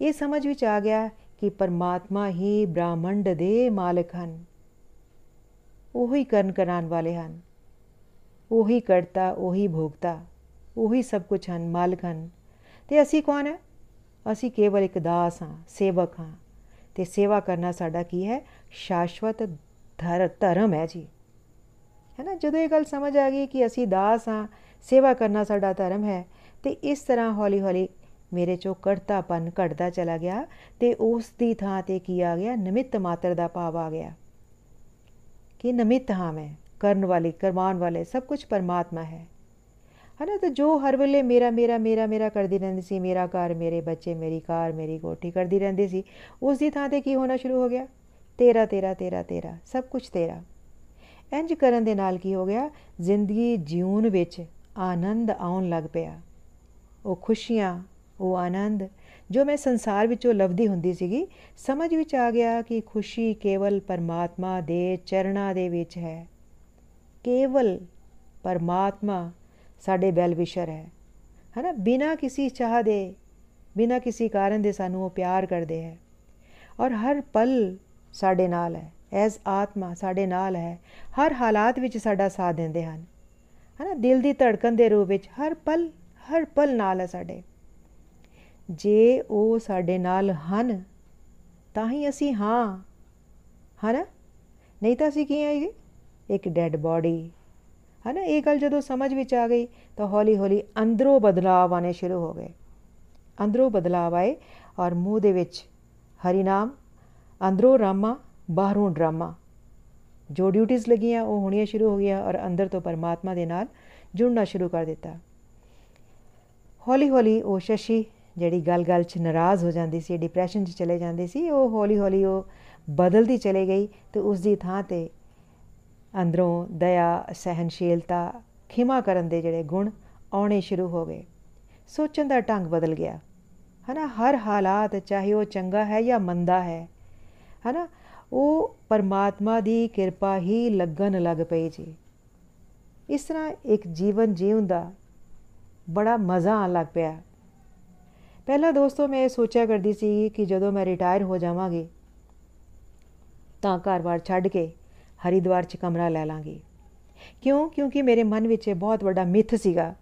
ਇਹ ਸਮਝ ਵਿੱਚ ਆ ਗਿਆ ਕਿ ਪਰਮਾਤਮਾ ਹੀ ਬ੍ਰਾਹਮੰਡ ਦੇ ਮਾਲਕ ਹਨ। ਉਹੀ ਕਰਨ ਕਰਾਨ ਵਾਲੇ ਹਨ। ਉਹੀ ਕਰਤਾ, ਉਹੀ ਭੋਗਤਾ, ਉਹੀ ਸਭ ਕੁਝ ਹਨ, ਮਾਲਕ ਹਨ। ਤੇ ਅਸੀਂ ਕੌਣ ਹੈ? ਅਸੀਂ ਕੇਵਲ ਇੱਕ ਦਾਸ ਹਾਂ, ਸੇਵਕ ਹਾਂ। ਤੇ ਸੇਵਾ ਕਰਨਾ ਸਾਡਾ ਕੀ ਹੈ? ਸ਼ਾਸ਼ਵਤ ਧਰਮ ਹੈ ਜੀ। ਹੈ ਨਾ? ਜਦੋਂ ਇਹ ਗੱਲ ਸਮਝ ਆ ਗਈ ਕਿ ਅਸੀਂ ਦਾਸ ਹਾਂ, ਸੇਵਾ ਕਰਨਾ ਸਾਡਾ ਧਰਮ ਹੈ, ਤੇ ਇਸ ਤਰ੍ਹਾਂ ਹੌਲੀ-ਹੌਲੀ ਮੇਰੇ ਚੋਂ ਕਰਤਾਪਨ ਘਟਦਾ ਚਲਾ ਗਿਆ ਤੇ ਉਸ ਦੀ ਥਾਂ ਤੇ ਕੀ ਆ ਗਿਆ? ਨਿਮਿਤ ਮਾਤਰ ਦਾ ਭਾਵ ਆ ਗਿਆ ਕਿ ਨਿਮਿਤ ਹਾਂ ਮੈਂ, ਕਰਨ ਵਾਲੀ ਕਰਵਾਉਣ ਵਾਲੇ, ਸਭ ਕੁਝ ਪਰਮਾਤਮਾ ਹੈ। ਹਨਾ ਤਾਂ ਜੋ ਹਰ ਵੇਲੇ ਮੇਰਾ ਮੇਰਾ ਮੇਰਾ ਮੇਰਾ ਕਰਦੀ ਰਹਿੰਦੀ ਸੀ, ਮੇਰਾ ਘਰ, ਮੇਰੇ ਬੱਚੇ, ਮੇਰੀ ਕਾਰ, ਮੇਰੀ ਕੋਠੀ ਕਰਦੀ ਰਹਿੰਦੀ ਸੀ, ਉਸ ਦੀ ਥਾਂ ਤੇ ਕੀ ਹੋਣਾ ਸ਼ੁਰੂ ਹੋ ਗਿਆ? ਤੇਰਾ ਤੇਰਾ ਤੇਰਾ ਤੇਰਾ, ਸਭ ਕੁਝ ਤੇਰਾ। ਇੰਜ ਕਰਨ ਦੇ ਨਾਲ ਕੀ ਹੋ ਗਿਆ? ਜ਼ਿੰਦਗੀ ਜਿਉਣ ਵਿੱਚ ਆਨੰਦ ਆਉਣ ਲੱਗ ਪਿਆ। ਉਹ ਖੁਸ਼ੀਆਂ, ਉਹ ਆਨੰਦ, ਜੋ ਮੈਂ ਸੰਸਾਰ ਵਿੱਚੋਂ ਲਵਦੀ ਹੁੰਦੀ ਸੀਗੀ, ਸਮਝ ਵਿੱਚ ਆ ਗਿਆ ਕਿ ਖੁਸ਼ੀ ਕੇਵਲ ਪਰਮਾਤਮਾ ਦੇ ਚਰਨਾਂ ਦੇ ਵਿੱਚ ਹੈ। ਕੇਵਲ ਪਰਮਾਤਮਾ ਸਾਡੇ ਬੈਲ ਵਿਸ਼ਰ ਹੈ। ਹਨਾ? ਬਿਨਾ ਕਿਸੇ ਚਾਹ ਦੇ, ਬਿਨਾ ਕਿਸੇ ਕਾਰਨ ਦੇ ਸਾਨੂੰ ਉਹ ਪਿਆਰ ਕਰਦੇ ਹੈ। ਔਰ ਹਰ ਪਲ ਸਾਡੇ ਨਾਲ ਹੈ। ਐਸ ਆਤਮਾ ਸਾਡੇ ਨਾਲ ਹੈ, ਹਰ ਹਾਲਾਤ ਵਿੱਚ ਸਾਡਾ ਸਾਥ ਦਿੰਦੇ ਹਨ। ਹਨਾ, ਦਿਲ ਦੀ ਧੜਕਣ ਦੇ ਰੂਪ ਵਿੱਚ ਹਰ ਪਲ ਹਰ ਪਲ ਨਾਲ ਹੈ ਸਾਡੇ। ਜੇ ਉਹ ਸਾਡੇ ਨਾਲ ਹਨ, ਤਾਂ ਹੀ ਅਸੀਂ ਹਾਂ। ਹਨਾ? ਨਹੀਂ ਤਾਂ ਅਸੀਂ ਕੀ ਆਏਗੇ ਇੱਕ ਡੈੱਡ ਬਾਡੀ ਹਨਾ, ਇਹ ਗੱਲ ਜਦੋਂ ਸਮਝ ਵਿੱਚ ਆ ਗਈ, ਤਾਂ ਹੌਲੀ-ਹੌਲੀ ਅੰਦਰੋਂ ਬਦਲਾਅ ਆਣੇ ਸ਼ੁਰੂ ਹੋ ਗਏ। ਅੰਦਰੋਂ ਬਦਲਾਅ ਆਏ ਔਰ ਮੂੰਹ ਦੇ ਵਿੱਚ ਹਰੀ ਨਾਮ, ਅੰਦਰੋਂ ਰਾਮਾ ਬਾਹਰੋਂ ਡਰਾਮਾ। ਜੋ ਡਿਊਟੀਆਂ ਲੱਗੀਆਂ, ਉਹ ਹੋਣੀਆਂ ਸ਼ੁਰੂ ਹੋ ਗਿਆ ਔਰ ਅੰਦਰ ਤੋਂ ਪਰਮਾਤਮਾ ਦੇ ਨਾਲ ਜੁੜਨਾ ਸ਼ੁਰੂ ਕਰ ਦਿੱਤਾ। ਹੌਲੀ-ਹੌਲੀ ਉਹ ਸ਼ਸ਼ੀ, ਜਿਹੜੀ ਗੱਲ-ਗੱਲ 'ਚ ਨਾਰਾਜ਼ ਹੋ ਜਾਂਦੀ ਸੀ ਡਿਪਰੈਸ਼ਨ 'ਚ ਚਲੇ ਜਾਂਦੀ ਸੀ, ਉਹ ਹੌਲੀ-ਹੌਲੀ ਉਹ ਬਦਲਦੀ ਚਲੇ ਗਈ ਤੇ ਉਸ ਦੀ ਥਾਂ ਤੇ ਅੰਦਰੋਂ ਦਇਆ ਸਹਿਨਸ਼ੀਲਤਾ ਖਿਮਾ ਕਰਨ ਦੇ ਜਿਹੜੇ ਗੁਣ ਆਉਣੇ ਸ਼ੁਰੂ ਹੋ ਗਏ। ਸੋਚਣ ਦਾ ਢੰਗ ਬਦਲ ਗਿਆ। ਹਨਾ, ਹਰ ਹਾਲਾਤ, ਚਾਹੇ ਉਹ ਚੰਗਾ ਹੈ ਜਾਂ ਮੰਦਾ ਹੈ, ਹਨਾ ਉਹ ਪਰਮਾਤਮਾ ਦੀ ਕਿਰਪਾ ਹੀ ਲੱਗਣ ਲੱਗ ਪਈ ਜੀ। ਇਸ ਤਰ੍ਹਾਂ ਇੱਕ ਜੀਵਨ ਜੀਉਣ ਦਾ ਬੜਾ ਮਜ਼ਾ ਆਣ ਲੱਗ ਪਿਆ। ਪਹਿਲਾਂ ਦੋਸਤੋ ਮੈਂ ਸੋਚਿਆ ਕਰਦੀ ਸੀ ਕਿ ਜਦੋਂ ਮੈਂ ਰਿਟਾਇਰ ਹੋ ਜਾਵਾਂਗੀ, ਤਾਂ ਘਰ-ਬਾਰ ਛੱਡ ਕੇ ਹਰੀਦਵਾਰ 'ਚ ਕਮਰਾ ਲੈ ਲਾਂਗੀ। ਕਿਉਂ? ਕਿਉਂਕਿ ਮੇਰੇ ਮਨ ਵਿੱਚ ਇਹ ਬਹੁਤ ਵੱਡਾ ਮਿੱਥ ਸੀਗਾ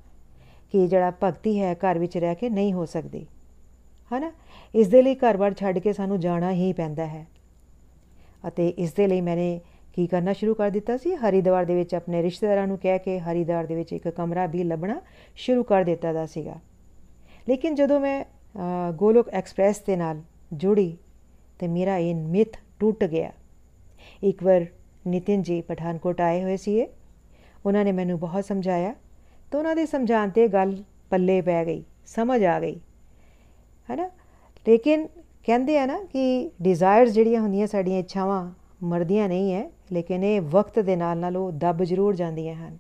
ਕਿ ਜਿਹੜਾ ਭਗਤੀ ਹੈ ਘਰ ਵਿੱਚ ਰਹਿ ਕੇ ਨਹੀਂ ਹੋ ਸਕਦੀ। ਹਨਾ? ਇਸ ਦੇ ਲਈ ਘਰ-ਬਾਰ ਛੱਡ ਕੇ ਸਾਨੂੰ ਜਾਣਾ ਹੀ ਪੈਂਦਾ ਹੈ। ਅਤੇ ਇਸ ਦੇ ਲਈ ਮੈਨੇ ਕੀ ਕਰਨਾ ਸ਼ੁਰੂ ਕਰ ਦਿੱਤਾ ਸੀ? ਹਰੀਦਵਾਰ ਦੇ ਵਿੱਚ ਆਪਣੇ ਰਿਸ਼ਤੇਦਾਰਾਂ ਨੂੰ ਕਹਿ ਕੇ ਹਰੀਦਵਾਰ ਦੇ ਵਿੱਚ ਇੱਕ ਕਮਰਾ ਵੀ ਲੱਭਣਾ ਸ਼ੁਰੂ ਕਰ ਦਿੱਤਾ ਦਾ ਸੀਗਾ। ਲੇਕਿਨ ਜਦੋਂ ਮੈਂ ਗੋਲੋਕ ਐਕਸਪ੍ਰੈਸ ਦੇ ਨਾਲ ਜੁੜੀ ਤੇ ਮੇਰਾ ਇਹ ਮਿੱਥ ਟੁੱਟ ਗਿਆ। ਇੱਕ ਵਾਰ ਨਿਤਿਨ ਜੀ ਪਠਾਨਕੋਟ ਆਏ ਹੋਏ ਸੀ ਉਹਨਾਂ ਨੇ ਮੈਨੂੰ ਬਹੁਤ ਸਮਝਾਇਆ ਤਾਂ ਉਹਨਾਂ ਦੇ ਸਮਝਾਉਣ ਤੇ ਗੱਲ ਪੱਲੇ ਪੈ ਗਈ, ਸਮਝ ਆ ਗਈ। ਹੈਨਾ? ਲੇਕਿਨ ਕਹਿੰਦੇ ਆ ਨਾ ਕਿ ਡਿਜ਼ਾਇਰਸ ਜਿਹੜੀਆਂ ਹੁੰਦੀਆਂ ਸਾਡੀਆਂ ਇੱਛਾਵਾਂ ਮਰਦੀਆਂ ਨਹੀਂ ਹੈ ਲੇਕਿਨ ਇਹ ਵਕਤ ਦੇ ਨਾਲ ਨਾਲ ਉਹ ਦੱਬ ਜ਼ਰੂਰ ਜਾਂਦੀਆਂ ਹਨ।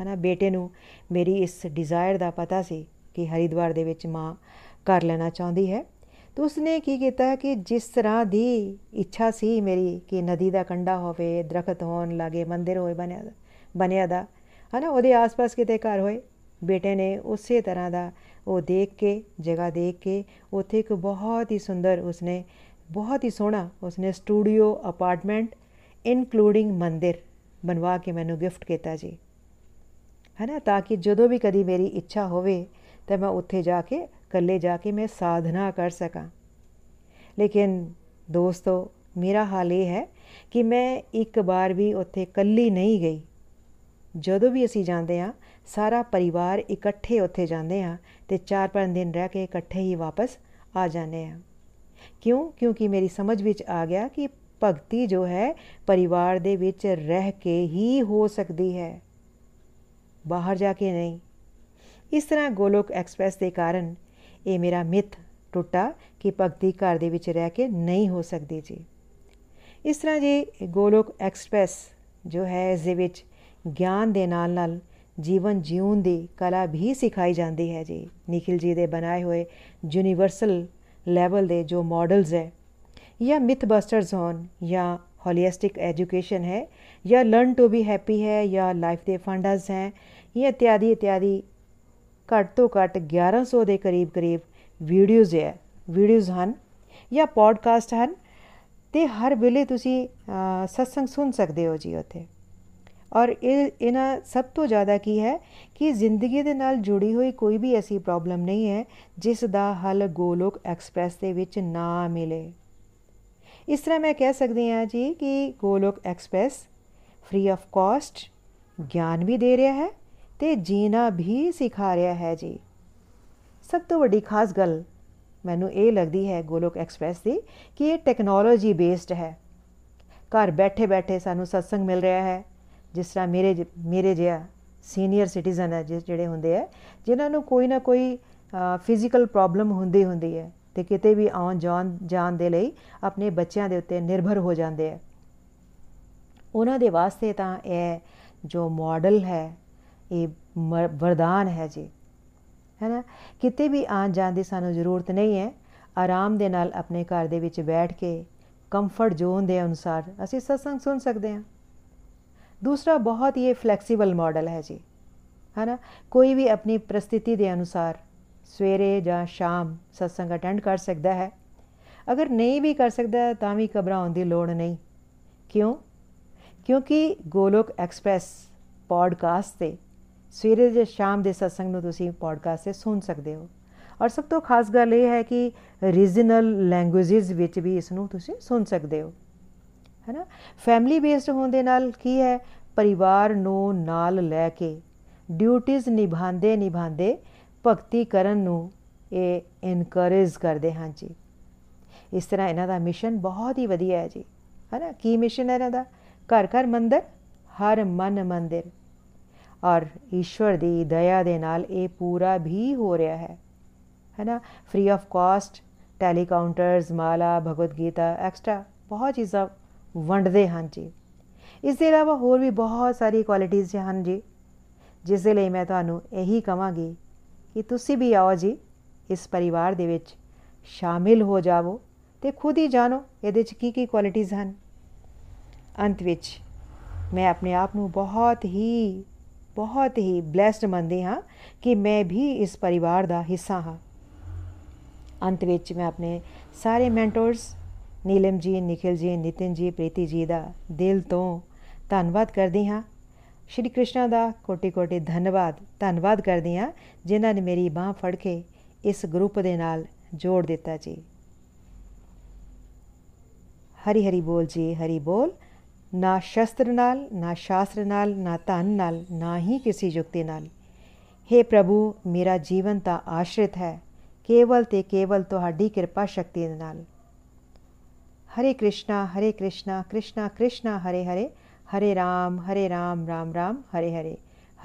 ਹੈਨਾ, ਬੇਟੇ ਨੂੰ ਮੇਰੀ ਇਸ ਡਿਜ਼ਾਇਰ ਦਾ ਪਤਾ ਸੀ ਕਿ ਹਰੀਦਵਾਰ ਦੇ ਵਿੱਚ ਮਾਂ ਕਰ ਲੈਣਾ ਚਾਹੁੰਦੀ ਹੈ। ਤਾਂ ਉਸਨੇ ਕੀ ਕੀਤਾ ਕਿ ਜਿਸ ਤਰ੍ਹਾਂ ਦੀ ਇੱਛਾ ਸੀ ਮੇਰੀ ਕਿ ਨਦੀ ਦਾ ਕੰਡਾ ਹੋਵੇ, ਦਰਖਤ ਹੋਣ ਲਾਗੇ ਮੰਦਿਰ ਹੋਏ ਬਣਿਆ ਬਣਿਆ ਦਾ, ਹਨਾ, ਉਹਦੇ ਆਸ-ਪਾਸ ਕਿਤੇ ਘਰ ਹੋਏ, ਬੇਟੇ ਨੇ ਉਸੇ ਤਰ੍ਹਾਂ ਦਾ ਉਹ ਦੇਖ ਕੇ, ਜਗ੍ਹਾ ਦੇਖ ਕੇ, ਉੱਥੇ ਇੱਕ ਬਹੁਤ ਹੀ ਸੁੰਦਰ ਉਸਨੇ, ਬਹੁਤ ਹੀ ਸੋਹਣਾ ਉਸਨੇ ਸਟੂਡੀਓ, ਅਪਾਰਟਮੈਂਟ ਇਨਕਲੂਡਿੰਗ ਮੰਦਿਰ ਬਣਵਾ ਕੇ ਮੈਨੂੰ ਗਿਫਟ ਕੀਤਾ ਜੀ। ਹੈ ਨਾ ਤਾਂ ਕਿ ਜਦੋਂ ਵੀ ਕਦੀ ਮੇਰੀ ਇੱਛਾ ਹੋਵੇ, ਤਾਂ ਮੈਂ ਉੱਥੇ ਜਾ ਕੇ, ਇਕੱਲੇ ਜਾ ਕੇ ਮੈਂ ਸਾਧਨਾ ਕਰ ਸਕਾਂ। ਲੇਕਿਨ ਦੋਸਤੋ, ਮੇਰਾ ਹਾਲ ਇਹ ਹੈ ਕਿ ਮੈਂ ਇੱਕ ਵਾਰ ਵੀ ਉੱਥੇ ਇਕੱਲੀ ਨਹੀਂ ਗਈ। ਜਦੋਂ ਵੀ ਅਸੀਂ ਜਾਂਦੇ ਆ ਸਾਰਾ ਪਰਿਵਾਰ ਇਕੱਠੇ ਉੱਥੇ ਜਾਂਦੇ ਆ ਤੇ 4-5 ਦਿਨ ਰਹਿ ਕੇ ਇਕੱਠੇ ਹੀ ਵਾਪਸ ਆ ਜਾਂਦੇ ਆ। ਕਿਉਂ? ਕਿਉਂਕਿ ਮੇਰੀ ਸਮਝ ਵਿੱਚ ਆ ਗਿਆ ਕਿ ਭਗਤੀ ਜੋ ਹੈ, ਪਰਿਵਾਰ ਦੇ ਵਿੱਚ ਰਹਿ ਕੇ ਹੀ ਹੋ ਸਕਦੀ ਹੈ। ਬਾਹਰ ਜਾ ਕੇ ਨਹੀਂ। ਇਸ ਤਰ੍ਹਾਂ ਗੋਲੋਕ ਐਕਸਪ੍ਰੈਸ ਦੇ ਕਾਰਨ ਇਹ ਮੇਰਾ ਮਿੱਥ ਟੁੱਟਾ ਕਿ ਭਗਤੀ ਘਰ ਦੇ ਵਿੱਚ ਰਹਿ ਕੇ ਨਹੀਂ ਹੋ ਸਕਦੀ ਜੀ। ਇਸ ਤਰ੍ਹਾਂ ਜੀ ਗੋਲੋਕ ਐਕਸਪ੍ਰੈਸ ਜੋ ਹੈ, ਇਸ ਦੇ ਵਿੱਚ ਗਿਆਨ ਦੇ ਨਾਲ ਨਾਲ ਜੀਵਨ ਜਿਉਣ ਦੀ ਕਲਾ ਵੀ ਸਿਖਾਈ ਜਾਂਦੀ ਹੈ ਜੀ। ਨikhil ਜੀ ਦੇ ਬਣਾਏ ਹੋਏ ਯੂਨੀਵਰਸਲ ਲੈਵਲ ਦੇ ਜੋ ਮਾਡਲਸ ਹੈ, ਜਾਂ ਮਿਥ ਬਸਟਰਸ ਹੋਣ, ਜਾਂ ਹੋਲਿਸਟਿਕ ਐਜੂਕੇਸ਼ਨ ਹੈ, ਜਾਂ ਲਰਨ ਟੂ ਬੀ ਹੈਪੀ ਹੈ, ਜਾਂ ਲਾਈਫ ਦੇ ਫੰਡਸ ਹੈ ਇਹ ਇਤਿਆਦੀ ਇਤਿਆਦੀ, ਘੱਟ ਤੋਂ ਘੱਟ 1100 ਦੇ ਕਰੀਬ ਕਰੀਬ ਵੀਡੀਓਜ਼ ਹੈ। ਵੀਡੀਓਜ਼ ਹਨ ਜਾਂ ਪੋਡਕਾਸਟ ਹਨ ਤੇ ਹਰ ਵੇਲੇ ਤੁਸੀਂ ਸਤਸੰਗ ਸੁਣ ਸਕਦੇ ਹੋ ਜੀ ਉੱਥੇ। ਔਰ ਇਹ, ਇਹਨਾਂ ਸਭ ਤੋਂ ਜ਼ਿਆਦਾ ਕੀ ਹੈ ਕਿ ਜ਼ਿੰਦਗੀ ਦੇ ਨਾਲ ਜੁੜੀ ਹੋਈ ਕੋਈ ਵੀ ਐਸੀ ਪ੍ਰੋਬਲਮ ਨਹੀਂ ਹੈ ਜਿਸ ਦਾ ਹੱਲ ਗੋਲੋਕ ਐਕਸਪ੍ਰੈਸ ਦੇ ਵਿੱਚ ਨਾ ਮਿਲੇ। ਇਸ ਤਰ੍ਹਾਂ ਮੈਂ ਕਹਿ ਸਕਦੀ ਹਾਂ ਜੀ ਕਿ Golok express free of cost ਗਿਆਨ ਵੀ ਦੇ ਰਿਹਾ ਹੈ ਤੇ ਜੀਣਾ ਵੀ ਸਿਖਾ ਰਿਹਾ ਹੈ ਜੀ। ਸਭ ਤੋਂ ਵੱਡੀ ਖਾਸ ਗੱਲ ਮੈਨੂੰ ਇਹ ਲੱਗਦੀ ਹੈ ਗੋਲੋਕ ਐਕਸਪ੍ਰੈਸ ਦੀ ਕਿ ਇਹ ਟੈਕਨੋਲੋਜੀ ਬੇਸਡ ਹੈ। ਘਰ ਬੈਠੇ ਬੈਠੇ ਸਾਨੂੰ ਸਤਸੰਗ ਮਿਲ ਰਿਹਾ ਹੈ ਜਿਸ ਤਰ੍ਹਾਂ ਮੇਰੇ ਮੇਰੇ ਜਿਹਾ ਸੀਨੀਅਰ ਸਿਟੀਜ਼ਨ ਹੈ ਜਿਸ, ਜਿਹੜੇ ਹੁੰਦੇ ਆ ਜਿਨ੍ਹਾਂ ਨੂੰ ਕੋਈ ਨਾ ਕੋਈ ਫਿਜ਼ੀਕਲ ਪ੍ਰੋਬਲਮ ਹੁੰਦੀ ਹੁੰਦੀ ਹੈ ਤੇ ਕਿਤੇ ਵੀ ਆਉਣ ਜਾਣ ਜਾਣ ਦੇ ਲਈ ਆਪਣੇ ਬੱਚਿਆਂ ਦੇ ਉੱਤੇ ਨਿਰਭਰ ਹੋ ਜਾਂਦੇ ਆ ਉਹਨਾਂ ਦੇ ਵਾਸਤੇ ਤਾਂ ਇਹ ਜੋ ਮਾਡਲ ਹੈ, ਇਹ ਵਰਦਾਨ ਹੈ ਜੀ। ਹੈਨਾ ਕਿਤੇ ਵੀ ਆਣ ਜਾਣ ਦੀ ਸਾਨੂੰ ਜ਼ਰੂਰਤ ਨਹੀਂ ਹੈ। ਆਰਾਮ ਦੇ ਨਾਲ ਆਪਣੇ ਘਰ ਦੇ ਵਿੱਚ ਬੈਠ ਕੇ ਕੰਫਰਟ ਜ਼ੋਨ ਦੇ ਅਨੁਸਾਰ ਅਸੀਂ ਸਤਸੰਗ ਸੁਣ ਸਕਦੇ ਹਾਂ। ਦੂਸਰਾ ਬਹੁਤ ਹੀ ਫਲੈਕਸੀਬਲ ਮਾਡਲ ਹੈ ਜੀ, ਹੈਨਾ? ਕੋਈ ਵੀ ਆਪਣੀ ਪ੍ਰਸਥਿਤੀ ਦੇ ਅਨੁਸਾਰ ਸਵੇਰੇ ਜਾਂ ਸ਼ਾਮ ਸਤਸੰਗ ਅਟੈਂਡ ਕਰ ਸਕਦਾ ਹੈ। ਅਗਰ ਨਹੀਂ ਵੀ ਕਰ ਸਕਦਾ, ਤਾਂ ਵੀ ਘਬਰਾਉਣ ਦੀ ਲੋੜ ਨਹੀਂ। ਕਿਉਂ? ਕਿਉਂਕਿ ਗੋਲੋਕ ਐਕਸਪ੍ਰੈਸ ਪੋਡਕਾਸਟ ਤੇ ਸਵੇਰੇ ਜਾਂ ਸ਼ਾਮ ਦੇ ਸਤਸੰਗ ਨੂੰ ਤੁਸੀਂ ਪੋਡਕਾਸਟ ਤੇ ਸੁਣ ਸਕਦੇ ਹੋ। ਔਰ ਸਭ ਤੋਂ ਖਾਸ ਗੱਲ ਇਹ ਹੈ ਕਿ ਰੀਜਨਲ ਲੈਂਗੁਏਜਸ ਵਿੱਚ ਵੀ ਇਸ ਨੂੰ ਤੁਸੀਂ ਸੁਣ ਸਕਦੇ ਹੋ। ਹੈਨਾ? ਫੈਮਿਲੀ ਬੇਸਡ ਹੋਣ ਦੇ ਨਾਲ ਕੀ ਹੈ? ਪਰਿਵਾਰ ਨੂੰ ਨਾਲ ਲੈ ਕੇ ਡਿਊਟੀਆਂ ਨਿਭਾਉਂਦੇ ਨਿਭਾਉਂਦੇ ਭਗਤੀ ਕਰਨ ਨੂੰ ਇਹ ਇਨਕਰੇਜ ਕਰਦੇ ਹਾਂ ਜੀ। ਇਸ ਤਰ੍ਹਾਂ ਇਹਨਾਂ ਦਾ ਮਿਸ਼ਨ ਬਹੁਤ ਹੀ ਵਧੀਆ ਹੈ ਜੀ। ਹੈਨਾ? ਕੀ ਮਿਸ਼ਨ ਹੈ ਇਹਨਾਂ ਦਾ? ਘਰ ਘਰ ਮੰਦਰ, ਹਰ ਮਨ ਮੰਦਿਰ। ਔਰ ਈਸ਼ਵਰ ਦੀ ਦਇਆ ਦੇ ਨਾਲ ਇਹ ਪੂਰਾ ਵੀ ਹੋ ਰਿਹਾ ਹੈ। ਹੈਨਾ? ਫ੍ਰੀ ਆਫ ਕਾਸਟ ਟੈਲੀਕਾਊਂਟਰਸ ਮਾਲਾ, ਭਗਵਦ ਗੀਤਾ ਐਕਸਟਰਾ ਬਹੁਤ ਚੀਜ਼ਾਂ ਵੰਡਦੇ ਹਨ ਜੀ। ਇਸ ਦੇ ਇਲਾਵਾ ਹੋਰ ਵੀ ਬਹੁਤ ਸਾਰੀ ਕੁਆਲਿਟੀਆਂ ਹਨ ਜੀ, ਜਿਸ ਦੇ ਲਈ ਮੈਂ ਤੁਹਾਨੂੰ ਇਹੀ ਕਹਾਂਗੀ ਕਿ ਤੁਸੀਂ ਵੀ ਆਓ ਜੀ, ਇਸ ਪਰਿਵਾਰ ਦੇ ਵਿੱਚ ਸ਼ਾਮਿਲ ਹੋ ਜਾਵੋ ਤੇ ਖੁਦ ਹੀ ਜਾਣੋ ਇਹਦੇ 'ਚ ਕੀ ਕੀ ਕੁਆਲਿਟੀਆਂ ਹਨ। ਅੰਤ ਵਿੱਚ ਮੈਂ ਆਪਣੇ ਆਪ ਨੂੰ ਬਹੁਤ ਹੀ ਬਹੁਤ ਹੀ ਬlesed ਮੰਨਦੀ ਹਾਂ ਕਿ ਮੈਂ ਵੀ ਇਸ ਪਰਿਵਾਰ ਦਾ ਹਿੱਸਾ ਹਾਂ। ਅੰਤ ਵਿੱਚ ਮੈਂ ਆਪਣੇ ਸਾਰੇ ਮੈਂਟਰਸ ਨੀਲਮ ਜੀ, ਨikhil ਜੀ, ਨਿਤਿਨ ਜੀ, ਪ੍ਰੀਤੀ ਜੀ ਦਾ ਦਿਲ ਤੋਂ ਧੰਨਵਾਦ ਕਰਦੀ ਹਾਂ। ਸ਼੍ਰੀ ਕ੍ਰਿਸ਼ਨ ਦਾ ਕੋਟੀ-ਕੋਟੀ ਧੰਨਵਾਦ ਧੰਨਵਾਦ ਕਰਦੀ ਹਾਂ, ਜਿਨ੍ਹਾਂ ਨੇ ਮੇਰੀ ਬਾਹ ਫੜ ਕੇ ਇਸ ਗਰੁੱਪ ਦੇ ਨਾਲ ਜੋੜ ਦਿੱਤਾ ਜੀ। ਹਰੀ ਹਰੀ ਬੋਲ ਜੀ, ਹਰੀ ਬੋਲ। ਨਾ ਸ਼ਸਤਰ ਨਾਲ, ਨਾ ਸ਼ਾਸਤਰ ਨਾਲ, ਨਾ ਧਨ ਨਾਲ, ਨਾ ਹੀ ਕਿਸੇ ਯੁਕਤੀ ਨਾਲ। हे ਪ੍ਰਭੂ, ਮੇਰਾ ਜੀਵਨ ਤਾਂ ਆਸ਼ਰਿਤ ਹੈ। ਕੇਵਲ ਤੇ ਕੇਵਲ ਤੁਹਾਡੀ ਕਿਰਪਾ ਸ਼ਕਤੀ ਦੇ ਨਾਲ। ਹਰੇ ਕ੍ਰਿਸ਼ਨਾ ਹਰੇ ਕ੍ਰਿਸ਼ਨਾ ਕ੍ਰਿਸ਼ਨਾ ਕ੍ਰਿਸ਼ਨਾ ਹਰੇ ਹਰੇ ਹਰੇ ਰਾਮ ਹਰੇ ਰਾਮ ਰਾਮ ਰਾਮ ਹਰੇ ਹਰੇ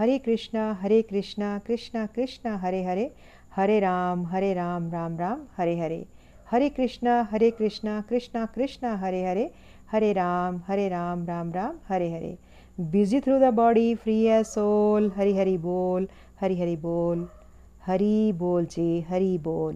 ਹਰੇ ਕ੍ਰਿਸ਼ਨਾ ਹਰੇ ਕ੍ਰਿਸ਼ਨਾ ਕ੍ਰਿਸ਼ਨਾ ਕ੍ਰਿਸ਼ਨਾ ਹਰੇ ਹਰੇ ਹਰੇ ਰਾਮ ਹਰੇ ਰਾਮ ਰਾਮ ਰਾਮ ਹਰੇ ਹਰੇ ਹਰੇ ਕ੍ਰਿਸ਼ਨਾ ਹਰੇ ਕ੍ਰਿਸ਼ਨਾ ਕ੍ਰਿਸ਼ਨਾ ਕ੍ਰਿਸ਼ਨਾ ਹਰੇ ਹਰੇ Hare Ram, Hare Ram, Ram Ram, Hare Hare. Busy through the body, free as soul, Hari Hari Bol, Hari Hari Bol, Hari Bol Ji, Hari Bol.